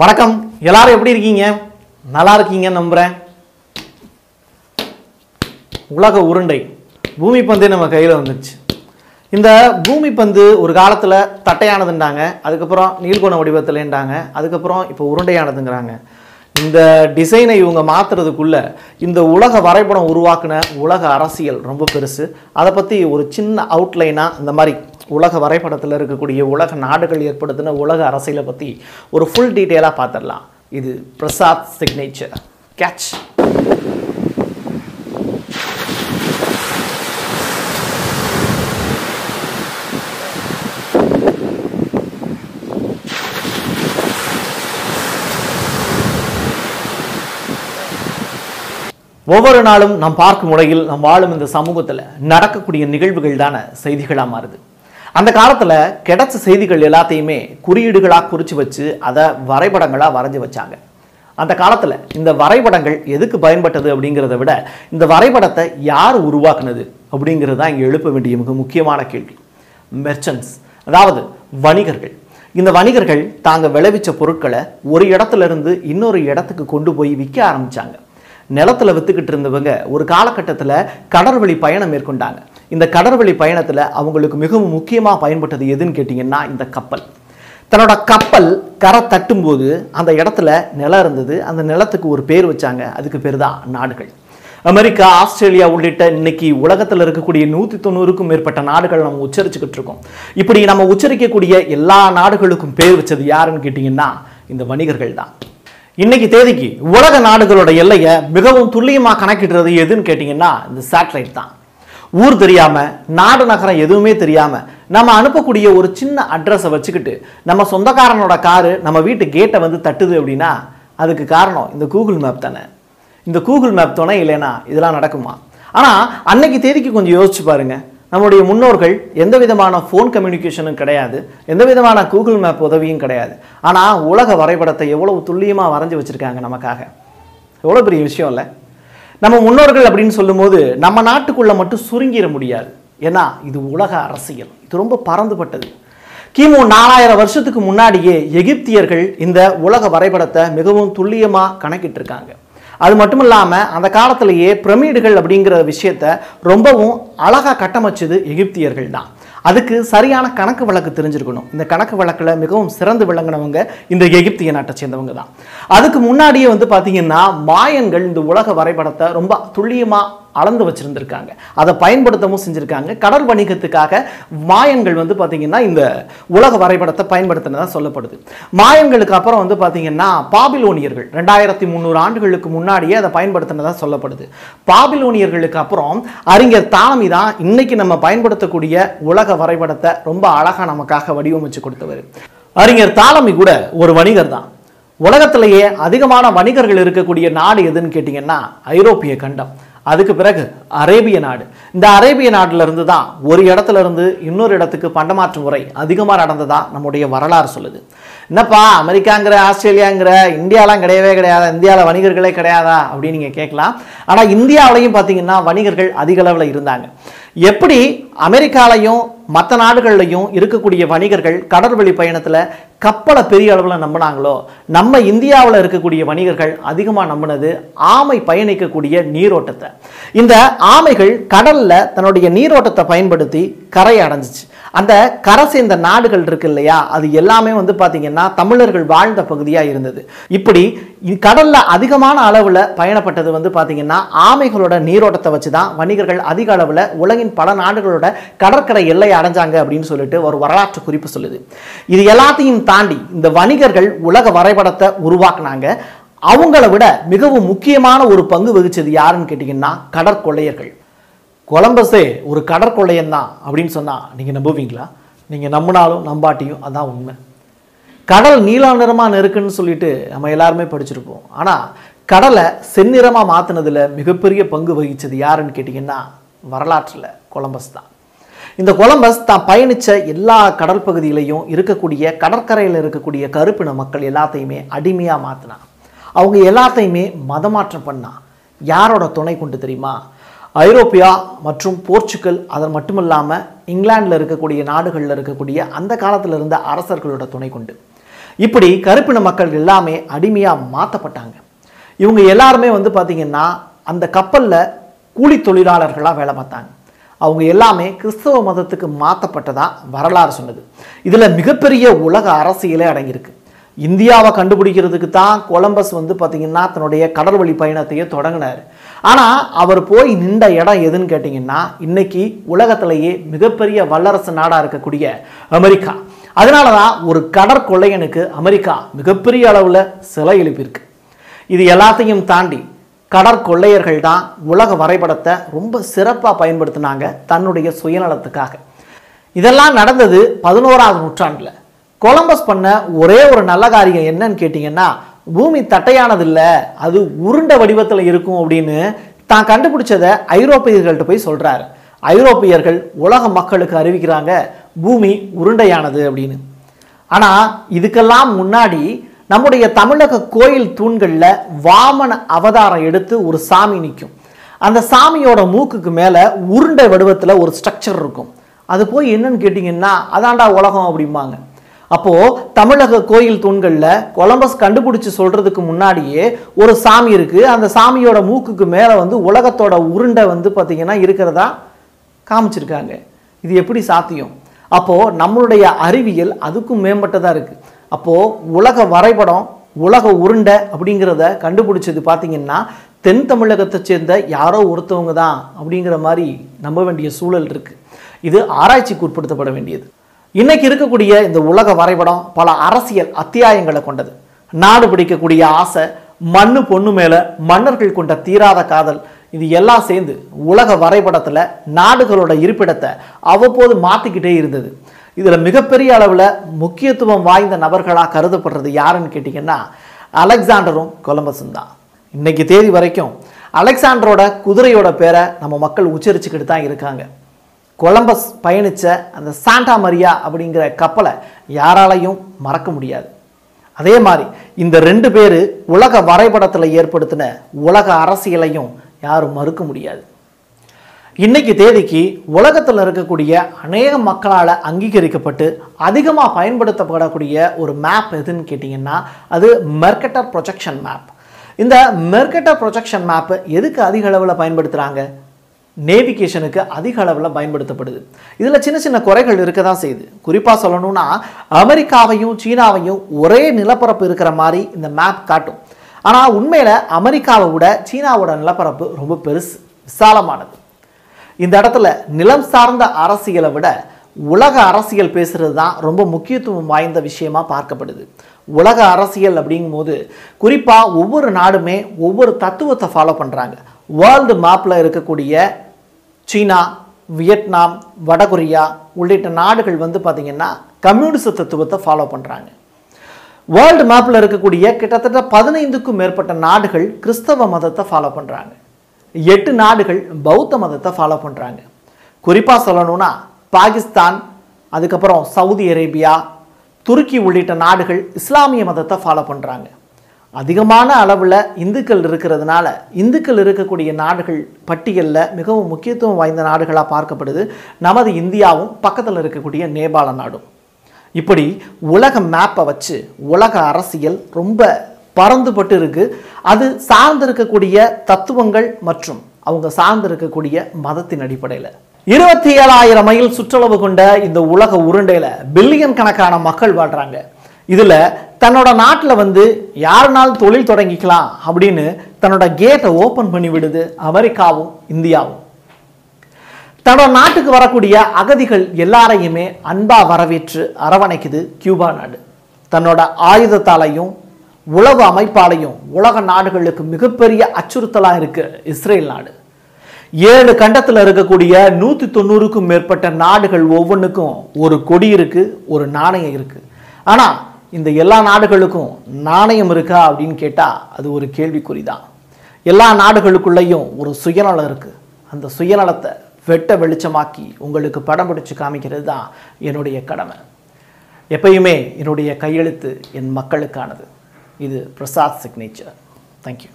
வணக்கம். எல்லாரும் எப்படி இருக்கீங்க? நல்லா இருக்கீங்கன்னு நம்புறேன். உலக உருண்டை. பூமி பந்தே நம்ம கையில் வந்துச்சு இந்த பூமி பந்து ஒரு காலத்தில் தட்டையானதுன்றாங்க. அதுக்கப்புறம் நீள்கோண வடிவத்தில்ன்றாங்க. அதுக்கப்புறம் இப்போ உருண்டையானதுங்கிறாங்க. இந்த டிசைனை இவங்க மாற்றுறதுக்குள்ளே இந்த உலக வரைபடம் உருவாக்குன உலக அரசியல் ரொம்ப பெருசு. அதை பற்றி ஒரு சின்ன அவுட்லைனாக இந்த மாதிரி உலக வரைபடத்தில் இருக்கக்கூடிய உலக நாடுகள் ஏற்படுத்தின உலக அரசியலை பற்றி ஒரு ஃபுல் டீட்டெயிலாக பார்த்துடலாம் இது பிரசாத் சிக்னேச்சர் கேட்ச் ஒவ்வொரு நாளும் நாம் பார்க்கும் முறையில் நாம் வாழும் இந்த சமூகத்தில் நடக்கக்கூடிய நிகழ்வுகள் தானே செய்திகளாக மாறுது. அந்த காலத்தில் கிடைச்ச செய்திகள் எல்லாத்தையுமே குறியீடுகளாக குறித்து வச்சு அதை வரைபடங்களாக வரைஞ்சி வச்சாங்க. அந்த காலத்தில் இந்த வரைபடங்கள் எதுக்கு பயன்பட்டது அப்படிங்கிறத விட இந்த வரைபடத்தை யார் உருவாக்குனது அப்படிங்கிறது தான் இங்கே எழுப்ப வேண்டிய மிக முக்கியமான கேள்வி. மெர்ச்சன்ட்ஸ் அதாவது வணிகர்கள். இந்த வணிகர்கள் தாங்க விளைவிச்ச பொருட்களை ஒரு இடத்துல இருந்து இன்னொரு இடத்துக்கு கொண்டு போய் விற்க ஆரம்பித்தாங்க நிலத்துல விற்றுக்கிட்டு இருந்தவங்க ஒரு காலகட்டத்தில் கடற்வழி பயணம் மேற்கொண்டாங்க. இந்த கடற்வழி பயணத்தில் அவங்களுக்கு மிகவும் முக்கியமாக பயன்பட்டது எதுன்னு கேட்டிங்கன்னா இந்த கப்பல். தன்னோட கப்பல் கரை தட்டும்போது அந்த இடத்துல நிலம் இருந்தது. அந்த நிலத்துக்கு ஒரு பேர் வச்சாங்க. அதுக்கு பேர் தான் நாடுகள். அமெரிக்கா ஆஸ்திரேலியா உள்ளிட்ட இன்னைக்கு உலகத்தில் இருக்கக்கூடிய நூற்றி தொண்ணூறுக்கும் மேற்பட்ட நாடுகள் நம்ம உச்சரிச்சுக்கிட்டு இருக்கோம். இப்படி நம்ம உச்சரிக்கக்கூடிய எல்லா நாடுகளுக்கும் பேர் வச்சது யாருன்னு கேட்டிங்கன்னா இந்த வணிகர்கள் தான். இன்னைக்கு தேதிக்கு உலக நாடுகளோட எல்லையை மிகவும் துல்லியமாக கணக்கிடுறது எதுன்னு கேட்டிங்கன்னா இந்த சேட்டலைட் தான். ஊர் தெரியாமல் நாடு நகரம் எதுவுமே தெரியாமல் நம்ம அனுப்பக்கூடிய ஒரு சின்ன அட்ரஸை வச்சுக்கிட்டு நம்ம சொந்தக்காரனோட காரு நம்ம வீட்டு கேட்டை வந்து தட்டுது அப்படின்னா அதுக்கு காரணம் இந்த கூகுள் மேப் தானே. இந்த கூகுள் மேப் தானே இல்லைனா இதெல்லாம் நடக்குமா? ஆனால் அன்னைக்கு தேதிக்கு கொஞ்சம் யோசிச்சு பாருங்கள் நம்முடைய முன்னோர்கள் எந்த விதமான ஃபோன் கம்யூனிகேஷனும் கிடையாது. எந்த விதமான கூகுள் மேப் உதவியும் கிடையாது. ஆனால் உலக வரைபடத்தை எவ்வளவு துல்லியமாக வரைஞ்சி வச்சுருக்காங்க நமக்காக. எவ்வளோ பெரிய விஷயம் இல்லை. நம்ம முன்னோர்கள் அப்படின்னு சொல்லும்போது நம்ம நாட்டுக்குள்ளே மட்டும் சுருங்கிட முடியாது. ஏன்னா இது உலக அரசியல். இது ரொம்ப பறந்துபட்டது கிமு நாலாயிரம் வருஷத்துக்கு முன்னாடியே எகிப்தியர்கள் இந்த உலக வரைபடத்தை மிகவும் துல்லியமாக கணக்கிட்டு இருக்காங்க அது மட்டும் இல்லாமல் அந்த காலத்திலேயே பிரமிடுகள் அப்படிங்கிற விஷயத்த ரொம்பவும் அழகாக கட்டமைச்சது எகிப்தியர்கள் தான். அதுக்கு சரியான கணக்கு வழக்கு தெரிஞ்சிருக்கணும். இந்த கணக்கு வழக்கில் மிகவும் சிறந்து விளங்கினவங்க இந்த எகிப்திய நாட்டை சேர்ந்தவங்க தான். அதுக்கு முன்னாடியே வந்து பார்த்தீங்கன்னா மாயன்கள் இந்த உலக வரைபடத்தை ரொம்ப துல்லியமாக அளந்து வச்சுருந்துருக்காங்க. அதை பயன்படுத்தவும் செஞ்சுருக்காங்க. கடல் வணிகத்துக்காக மாயன்கள் வந்து பார்த்தீங்கன்னா இந்த உலக வரைபடத்தை பயன்படுத்தினதாக சொல்லப்படுது. மாயன்களுக்கு அப்புறம் வந்து பார்த்தீங்கன்னா பாபிலோனியர்கள் ரெண்டாயிரத்தி முந்நூறு ஆண்டுகளுக்கு முன்னாடியே அதை பயன்படுத்தினதாக சொல்லப்படுது. பாபிலோனியர்களுக்கு அப்புறம் அறிஞர் தாலமி தான் இன்னைக்கு நம்ம பயன்படுத்தக்கூடிய உலக வரைபடத்தை ரொம்ப அழகாக நமக்காக வடிவமைச்சு கொடுத்தவர். அறிஞர் தாலமி கூட ஒரு வணிகர் தான். உலகத்திலேயே அதிகமான வணிகர்கள் இருக்கக்கூடிய நாடு எதுன்னு கேட்டிங்கன்னா ஐரோப்பிய கண்டம். அதுக்கு பிறகு அரேபிய நாடு. இந்த அரேபிய நாட்டிலிருந்து தான் ஒரு இடத்துல இருந்து இன்னொரு இடத்துக்கு பண்டமாற்று முறை அதிகமாக நடந்ததாக நம்முடைய வரலாறு சொல்லுது. என்னப்பா அமெரிக்காங்கிற ஆஸ்திரேலியாங்கிற இந்தியாலாம் கிடையவே கிடையாதா? இந்தியாவில் வணிகர்களே கிடையாதா? அப்படின்னு நீங்கள் கேட்கலாம். ஆனால் இந்தியாவிலையும் பார்த்தீங்கன்னா வணிகர்கள் அதிக அளவில் இருந்தாங்க. எப்படி அமெரிக்காலையும் மற்ற நாடுகள்லையும் இருக்கக்கூடிய வணிகர்கள் கடற்வழி பயணத்தில் கப்பலை பெரிய அளவில் நம்பினாங்களோ நம்ம இந்தியாவில் இருக்கக்கூடிய வணிகர்கள் அதிகமாக நம்பினது ஆமை பயணிக்கக்கூடிய நீரோட்டத்தை. இந்த ஆமைகள் கடலில் தன்னுடைய நீரோட்டத்தை பயன்படுத்தி கரை அடைஞ்சிச்சு. அந்த கரை சேர்ந்த நாடுகள் இருக்கு இல்லையா? அது எல்லாமே வந்து பார்த்தீங்கன்னா தமிழர்கள் வாழ்ந்த பகுதியாக இருந்தது. இப்படி கடலில் அதிகமான அளவில் பயணப்பட்டது வந்து பார்த்தீங்கன்னா ஆமைகளோட நீரோட்டத்தை வச்சு தான் வணிகர்கள் அதிக அளவில் உலகின் பல நாடுகளோட கடற்கரை எல்லை அடைஞ்சாங்க அப்படின்னு சொல்லிட்டு ஒரு வரலாற்று குறிப்பு சொல்லுது. இது எல்லாத்தையும் தாண்டி இந்த வணிகர்கள் உலக வரைபடத்தை உருவாக்குனாங்க. அவங்கள விட மிகவும் முக்கியமான ஒரு பங்கு வகிச்சது யாருன்னு கேட்டிங்கன்னா கடற்கொள்ளையர்கள். கொலம்பஸே ஒரு கடற்கொள்ளையன் தான் அப்படின்னு சொன்னால் நீங்கள் நம்புவீங்களா? நீங்கள் நம்பினாலும் நம்பாட்டியும் அதான் உண்மை. கடல் நீல நிறமாக இருக்குன்னு சொல்லிட்டு நம்ம எல்லாருமே படிச்சிருப்போம். ஆனால் கடலை செந்நிறமாக மாற்றினதில் மிகப்பெரிய பங்கு வகித்தது யாருன்னு கேட்டிங்கன்னா வரலாற்றில் கொலம்பஸ் தான். இந்த கொலம்பஸ் தான் பயணித்த எல்லா கடல் பகுதியிலையும் இருக்கக்கூடிய கடற்கரையில் இருக்கக்கூடிய கருப்பின மக்கள் எல்லாத்தையுமே அடிமையாக மாற்றினான் அவங்க எல்லாத்தையுமே மதமாற்றம் பண்ணான் யாரோட துணை கொண்டு தெரியுமா? ஐரோப்பியா மற்றும் போர்ச்சுகல் அதன் மட்டும் இல்லாமல் இங்கிலாந்தில் இருக்கக்கூடிய நாடுகளில் இருக்கக்கூடிய அந்த காலத்தில் இருந்த அரசர்களோட துணை கொண்டு. இப்படி கருப்பின மக்கள் எல்லாமே அடிமையாக மாற்றப்பட்டாங்க இவங்க எல்லாருமே வந்து பார்த்திங்கன்னா அந்த கப்பலில் கூலி தொழிலாளர்களாக வேலை பார்த்தாங்க. அவங்க எல்லாமே கிறிஸ்தவ மதத்துக்கு மாற்றப்பட்டதாக வரலாறு சொன்னது. இதில் மிகப்பெரிய உலக அரசியலே அடங்கியிருக்கு. இந்தியாவை கண்டுபிடிக்கிறதுக்கு தான் கொலம்பஸ் வந்து பார்த்திங்கன்னா தன்னுடைய கடல் வழி பயணத்தையே தொடங்கினார். ஆனால் அவர் போய் நின்ற இடம் எதுன்னு கேட்டிங்கன்னா இன்னைக்கு உலகத்திலேயே மிகப்பெரிய வல்லரசு நாடாக இருக்கக்கூடிய அமெரிக்கா. அதனால தான் ஒரு கடற்கொள்ளையனுக்கு அமெரிக்கா மிகப்பெரிய அளவில் சிலை எழுப்பியிருக்கு. இது எல்லாத்தையும் தாண்டி கடற்கொள்ளையர்கள் தான் உலக வரைபடத்தை ரொம்ப சிறப்பாக பயன்படுத்தினாங்க தன்னுடைய சுயநலத்துக்காக. இதெல்லாம் நடந்தது பதினோராவது நூற்றாண்டில். கொலம்பஸ் பண்ண ஒரே ஒரு நல்ல காரியம் என்னன்னு கேட்டிங்கன்னா பூமி தட்டையானதில்லை அது உருண்ட வடிவத்தில் இருக்கும் அப்படின்னு தான் கண்டுபிடிச்சதை ஐரோப்பியர்கள்ட்ட போய் சொல்கிறாரு ஐரோப்பியர்கள் உலக மக்களுக்கு அறிவிக்கிறாங்க பூமி உருண்டையானது அப்படின்னு. ஆனால் இதுக்கெல்லாம் முன்னாடி நம்முடைய தமிழக கோயில் தூண்களில் வாமன அவதாரம் எடுத்து ஒரு சாமி நிற்கும் அந்த சாமியோட மூக்குக்கு மேலே உருண்டை வடிவத்தில் ஒரு ஸ்ட்ரக்சர் இருக்கும். அது போய் என்னன்னு கேட்டிங்கன்னா அதாண்டா உலகம் அப்படிம்பாங்க. அப்போது தமிழக கோயில் தூண்களில் கொலம்பஸ் கண்டுபிடிச்சி சொல்கிறதுக்கு முன்னாடியே ஒரு சாமி இருக்குது அந்த சாமியோட மூக்குக்கு மேலே வந்து உலகத்தோட உருண்டை வந்து பார்த்திங்கன்னா இருக்கிறதா காமிச்சிருக்காங்க. இது எப்படி சாத்தியம்? அப்போது நம்மளுடைய அறிவியல் அதுக்கும் மேம்பட்டதாக இருக்குது அப்போது உலக வரைபடம் உலக உருண்டை அப்படிங்கிறத கண்டுபிடிச்சது பார்த்திங்கன்னா தென் தமிழகத்தை சேர்ந்த யாரோ ஒருத்தவங்க தான் அப்படிங்கிற மாதிரி நம்ப வேண்டிய சூழல் இருக்குது இது ஆராய்ச்சிக்கு உட்படுத்தப்பட வேண்டியது. இன்னைக்கு இருக்கக்கூடிய இந்த உலக வரைபடம் பல அரசியல் அத்தியாயங்களை கொண்டது. நாடு பிடிக்கக்கூடிய ஆசை மண்ணு பொண்ணு மேலே மன்னர்கள் கொண்ட தீராத காதல் இது எல்லாம் சேர்ந்து உலக வரைபடத்தில் நாடுகளோட இருப்பிடத்தை அவ்வப்போது மாற்றிக்கிட்டே இருந்தது. இதில் மிகப்பெரிய அளவில் முக்கியத்துவம் வாய்ந்த நபர்களாக கருதப்படுறது யாருன்னு கேட்டிங்கன்னா அலெக்சாண்டரும் கொலம்பஸும் தான். இன்றைக்கி தேதி வரைக்கும் அலெக்சாண்டரோட குதிரையோட பேரை நம்ம மக்கள் உச்சரிச்சுக்கிட்டு தான் இருக்காங்க. கொலம்பஸ் பயணித்த அந்த சாண்டா மரியா அப்படிங்கிற கப்பலை யாராலையும் மறக்க முடியாது. அதே மாதிரி இந்த ரெண்டு பேர் உலக வரைபடத்தில் ஏற்படுத்தின உலக அரசியலையும் யாரும் மறுக்க முடியாது. இன்றைக்கு தேதிக்கு உலகத்தில் இருக்கக்கூடிய அநேக மக்களால் அங்கீகரிக்கப்பட்டு அதிகமாக பயன்படுத்தப்படக்கூடிய ஒரு மேப் எதுன்னு கேட்டிங்கன்னா அது மெர்கட்டர் ப்ரொஜெக்ஷன் மேப் இந்த மெர்கட்டர் ப்ரொஜெக்ஷன் மேப்பு எதுக்கு அதிக அளவில் பயன்படுத்துகிறாங்க நேவிகேஷனுக்கு அதிக அளவில் பயன்படுத்தப்படுது. இதில் சின்ன சின்ன குறைகள் இருக்க தான் செய்யுது. குறிப்பாக சொல்லணும்னா அமெரிக்காவையும் சீனாவையும் ஒரே நிலப்பரப்பு இருக்கிற மாதிரி இந்த மேப் காட்டும். ஆனால் உண்மையில் அமெரிக்காவை விட சீனாவோட நிலப்பரப்பு ரொம்ப பெருசு விசாலமானது. இந்த இடத்துல நிலம் சார்ந்த அரசியலை விட உலக அரசியல் பேசுகிறது தான் ரொம்ப முக்கியத்துவம் வாய்ந்த விஷயமா பார்க்கப்படுது. உலக அரசியல் அப்படிங்கும்போது குறிப்பாக ஒவ்வொரு நாடுமே ஒவ்வொரு தத்துவத்தை ஃபாலோ பண்ணுறாங்க வேர்ல்டு மேப்பில் இருக்கக்கூடிய சீனா வியட்நாம் வடகொரியா உள்ளிட்ட நாடுகள் வந்து பார்த்திங்கன்னா கம்யூனிச தத்துவத்தை ஃபாலோ பண்ணுறாங்க வேர்ல்டு மேப்பில் இருக்கக்கூடிய கிட்டத்தட்ட பதினைந்துக்கும் மேற்பட்ட நாடுகள் கிறிஸ்தவ மதத்தை ஃபாலோ பண்ணுறாங்க எட்டு நாடுகள் பௌத்த மதத்தை ஃபாலோ பண்ணுறாங்க குறிப்பாக சொல்லணும்னா பாகிஸ்தான் அதுக்கப்புறம் சவுதி அரேபியா துருக்கி உள்ளிட்ட நாடுகள் இஸ்லாமிய மதத்தை ஃபாலோ பண்ணுறாங்க அதிகமான அளவில் இந்துக்கள் இருக்கிறதுனால இந்துக்கள் இருக்கக்கூடிய நாடுகள் பட்டியலில் மிகவும் முக்கியத்துவம் வாய்ந்த நாடுகளாக பார்க்கப்படுது. நமது இந்தியாவும் பக்கத்தில் இருக்கக்கூடிய நேபாள நாடும். இப்படி உலக மேப்பை வச்சு உலக அரசியல் ரொம்ப பறந்துபட்டு இருக்குது அது சார்ந்து இருக்கக்கூடிய தத்துவங்கள் மற்றும் அவங்க சார்ந்து இருக்கக்கூடிய மதத்தின் அடிப்படையில். இருபத்தி ஏழாயிரம் மைல் சுற்றளவு கொண்ட இந்த உலக உருண்டையில் பில்லியன் கணக்கான மக்கள் வாழ்கிறாங்க இதில் தன்னோட நாட்டில் வந்து யாருனாலும் தொழில் தொடங்கிக்கலாம் அப்படின்னு தன்னோட கேட்டை ஓப்பன் பண்ணி விடுது அமெரிக்காவும் இந்தியாவும். தன்னோட நாட்டுக்கு வரக்கூடிய அகதிகள் எல்லாரையுமே அன்பா வரவேற்று அரவணைக்குது கியூபா நாடு. தன்னோட ஆயுதத்தாலையும் உளவு அமைப்பாலையும் உலக நாடுகளுக்கு மிகப்பெரிய அச்சுறுத்தலாக இருக்கு இஸ்ரேல் நாடு. ஏழு கண்டத்தில் இருக்கக்கூடிய நூற்றி தொண்ணூறுக்கும் மேற்பட்ட நாடுகள் ஒவ்வொன்றுக்கும் ஒரு கொடி இருக்கு ஒரு நாணயம் இருக்கு. ஆனால் இந்த எல்லா நாடுகளுக்கும் நாணயம் இருக்கா அப்படின்னு கேட்டால் அது ஒரு கேள்விக்குறி தான் எல்லா நாடுகளுக்குள்ளேயும் ஒரு சுயநலம் இருக்குது அந்த சுயநலத்தை வெட்ட வெளிச்சமாக்கி உங்களுக்கு படம் பிடிச்சு காமிக்கிறது தான் என்னுடைய கடமை. எப்பயுமே என்னுடைய கையெழுத்து என் மக்களுக்கானது. இது பிரசாத் சிக்னேச்சர் தேங்க்யூ